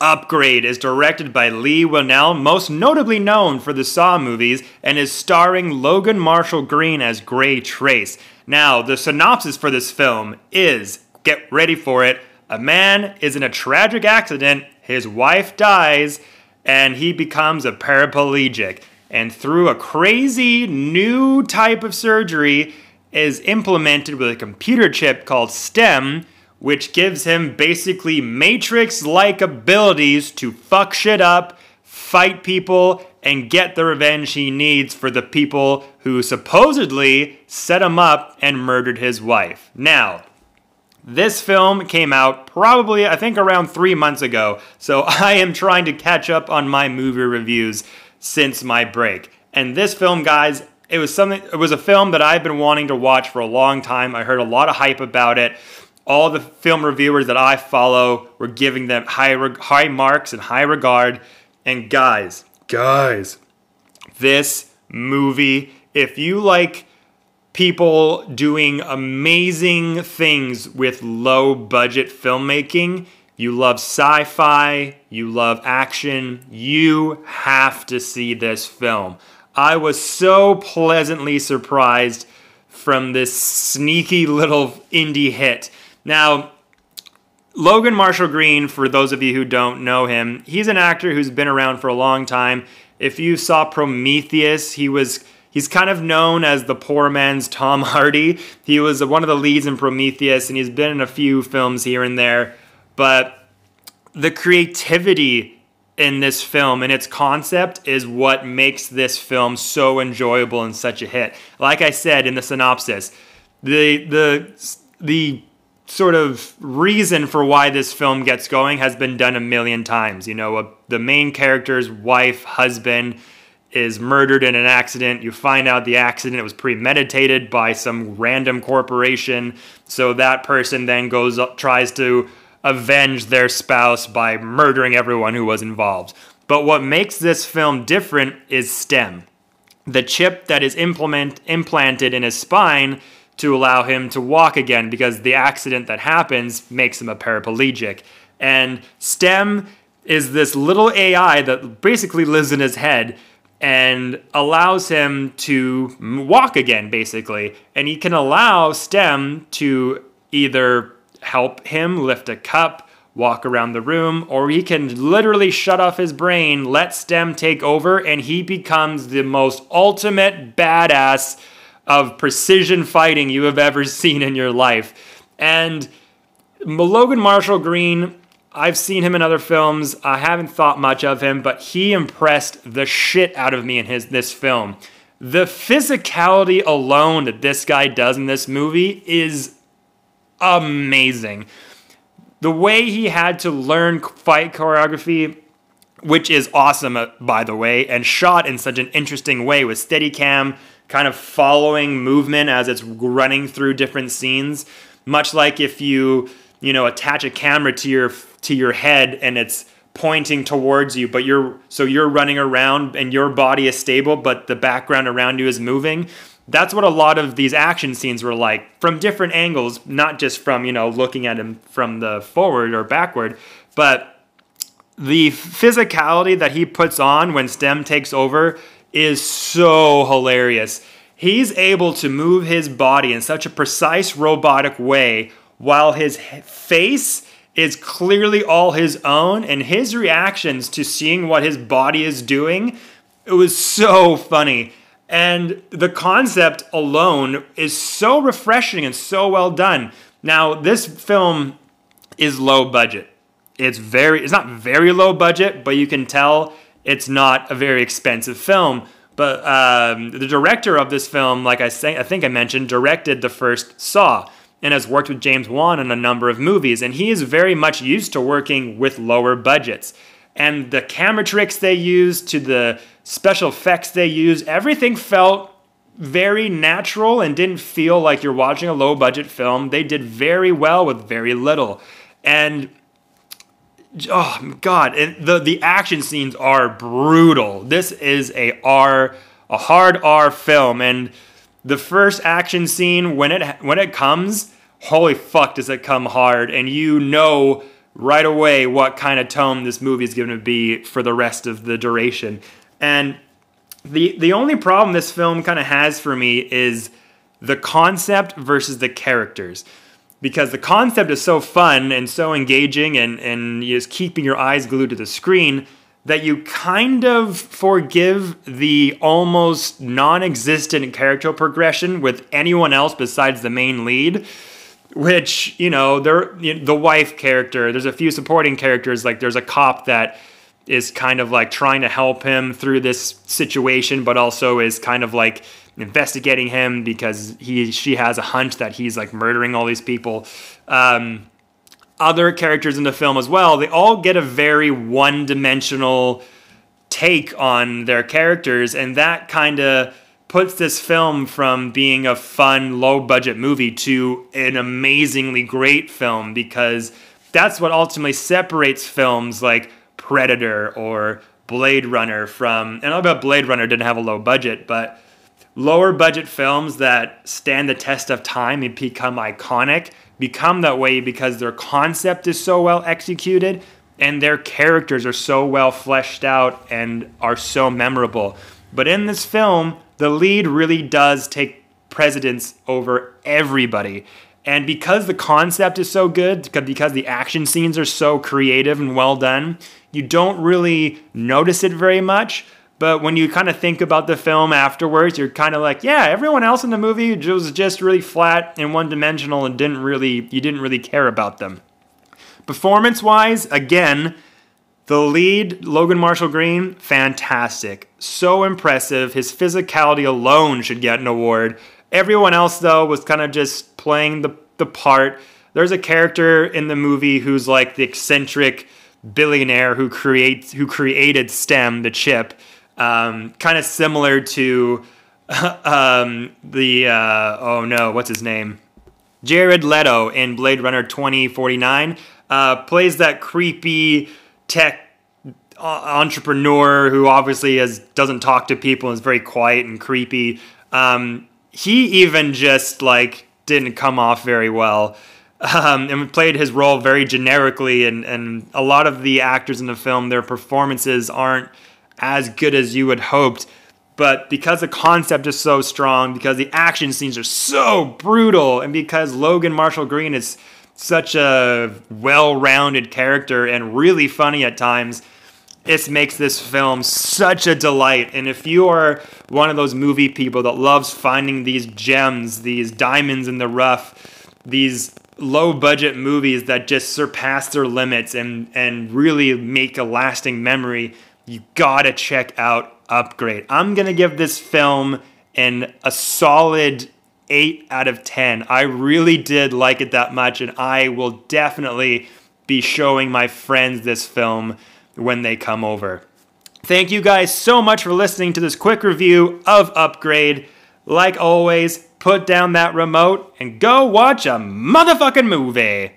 Upgrade is directed by Leigh Whannell, most notably known for the Saw movies, and is starring Logan Marshall Green as Gray Trace. Now, the synopsis for this film is get ready for it. A man is in a tragic accident, his wife dies, and he becomes a paraplegic. And through a crazy new type of surgery, is implemented with a computer chip called STEM, which gives him basically Matrix like abilities to fuck shit up, fight people, and get the revenge he needs for the people who supposedly set him up and murdered his wife. Now, this film came out probably, I think, around three months ago, so I am trying to catch up on my movie reviews since my break. And this film, guys, it was something. It was a film that I've been wanting to watch for a long time. I heard a lot of hype about it all the film reviewers that I follow were giving them high high marks and high regard. And guys, guys, this movie, if you like people doing amazing things with low budget filmmaking, you love sci fi, you love action, you have to see this film. I was so pleasantly surprised from this sneaky little indie hit now, Logan Marshall Green, for those of you who don't know him, he's an actor who's been around for a long time. If you saw Prometheus, he was he's kind of known as the poor man's Tom Hardy. He was one of the leads in Prometheus and he's been in a few films here and there, but the creativity in this film and its concept is what makes this film so enjoyable and such a hit. Like I said in the synopsis, the the the sort of reason for why this film gets going has been done a million times. You know, a, the main character's wife, husband is murdered in an accident. You find out the accident was premeditated by some random corporation. So that person then goes up, tries to avenge their spouse by murdering everyone who was involved. But what makes this film different is STEM. The chip that is implement, implanted in his spine to allow him to walk again because the accident that happens makes him a paraplegic. And STEM is this little AI that basically lives in his head and allows him to walk again, basically. And he can allow STEM to either help him lift a cup, walk around the room, or he can literally shut off his brain, let STEM take over, and he becomes the most ultimate badass of precision fighting you have ever seen in your life. And Logan Marshall Green, I've seen him in other films. I haven't thought much of him, but he impressed the shit out of me in his this film. The physicality alone that this guy does in this movie is amazing. The way he had to learn fight choreography, which is awesome, uh, by the way, and shot in such an interesting way with Steadicam kind of following movement as it's running through different scenes much like if you you know attach a camera to your to your head and it's pointing towards you but you're so you're running around and your body is stable but the background around you is moving. That's what a lot of these action scenes were like from different angles not just from you know looking at him from the forward or backward but the physicality that he puts on when stem takes over is so hilarious. He's able to move his body in such a precise robotic way while his face is clearly all his own and his reactions to seeing what his body is doing it was so funny. And the concept alone is so refreshing and so well done. Now this film is low budget. It's very it's not very low budget but you can tell it's not a very expensive film. But um, the director of this film, like I, say, I think I mentioned, directed the first Saw and has worked with James Wan in a number of movies. And he is very much used to working with lower budgets. And the camera tricks they use to the special effects they use, everything felt very natural and didn't feel like you're watching a low budget film. They did very well with very little. And oh god and the the action scenes are brutal this is a r a hard r film and the first action scene when it when it comes holy fuck does it come hard and you know right away what kind of tone this movie is going to be for the rest of the duration. And the the only problem this film kind of has for me is the concept versus the characters. Because the concept is so fun and so engaging and, and is keeping your eyes glued to the screen that you kind of forgive the almost non existent character progression with anyone else besides the main lead. Which, you know, there you know, the wife character, there's a few supporting characters, like there's a cop that is kind of like trying to help him through this situation, but also is kind of like investigating him because he she has a hunch that he's like murdering all these people. Um, other characters in the film as well, they all get a very one dimensional take on their characters, and that kind of puts this film from being a fun, low budget movie to an amazingly great film because that's what ultimately separates films like Predator or Blade Runner from, and I know Blade Runner didn't have a low budget, but lower budget films that stand the test of time and become iconic become that way because their concept is so well executed and their characters are so well fleshed out and are so memorable. But in this film, the lead really does take precedence over everybody. And because the concept is so good, because the action scenes are so creative and well done, you don't really notice it very much. But when you kind of think about the film afterwards, you're kind of like, yeah, everyone else in the movie was just really flat and one dimensional and didn't really, you didn't really care about them. Performance wise, again, the lead, Logan Marshall Green, fantastic. So impressive. His physicality alone should get an award. Everyone else, though, was kind of just playing the, the part. There's a character in the movie who's like the eccentric billionaire who creates who created STEM, the chip, um, kind of similar to um, the uh, oh no, what's his name? Jared Leto in Blade Runner 2049 uh, plays that creepy tech uh, entrepreneur who obviously has doesn't talk to people and is very quiet and creepy. Um, he even just like didn't come off very well. Um, and played his role very generically, and, and a lot of the actors in the film, their performances aren't as good as you had hoped. But because the concept is so strong, because the action scenes are so brutal, and because Logan Marshall Green is such a well rounded character and really funny at times, it makes this film such a delight. And if you are one of those movie people that loves finding these gems, these diamonds in the rough, these low budget movies that just surpass their limits and, and really make a lasting memory, you gotta check out Upgrade. I'm gonna give this film an a solid 8 out of 10. I really did like it that much, and I will definitely be showing my friends this film when they come over. Thank you guys so much for listening to this quick review of Upgrade. Like always, put down that remote and go watch a motherfucking movie.